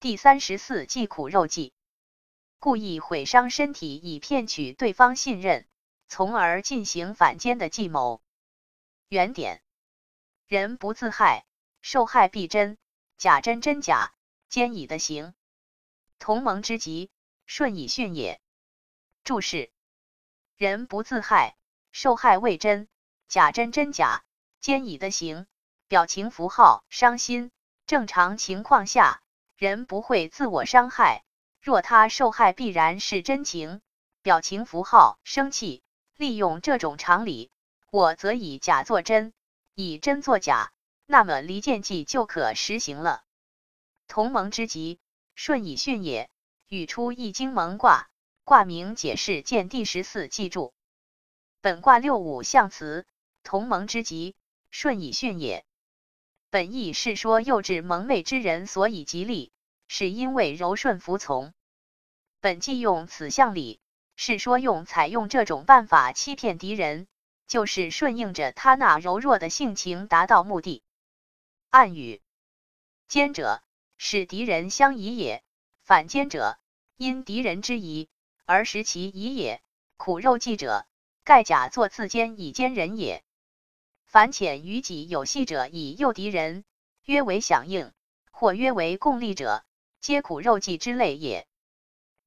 第三十四计苦肉计，故意毁伤身体以骗取对方信任，从而进行反间的计谋。原点：人不自害，受害必真，假真真假，奸以的行。同盟之极，顺以训也。注释：人不自害，受害未真，假真真假，奸以的行。表情符号：伤心。正常情况下。人不会自我伤害，若他受害必然是真情。表情符号生气，利用这种常理，我则以假作真，以真作假，那么离间计就可实行了。同盟之极，顺以训也。语出易经蒙卦，卦名解释见第十四记住。本卦六五象辞，同盟之极，顺以训也。本意是说，幼稚蒙昧之人所以吉利，是因为柔顺服从。本纪用此项理，是说用采用这种办法欺骗敌人，就是顺应着他那柔弱的性情达到目的。暗语：奸者，使敌人相疑也；反奸者，因敌人之疑而食其疑也。苦肉计者，盖假作自奸以奸人也。凡遣于己有隙者，以诱敌人，约为响应，或约为共利者，皆苦肉计之类也。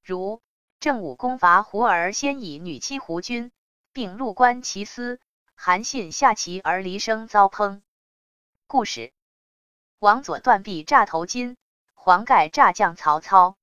如郑武公伐胡而先以女妻胡君，并入关其私，韩信下棋而离生遭烹。故事：王佐断臂诈头巾，黄盖诈将曹操。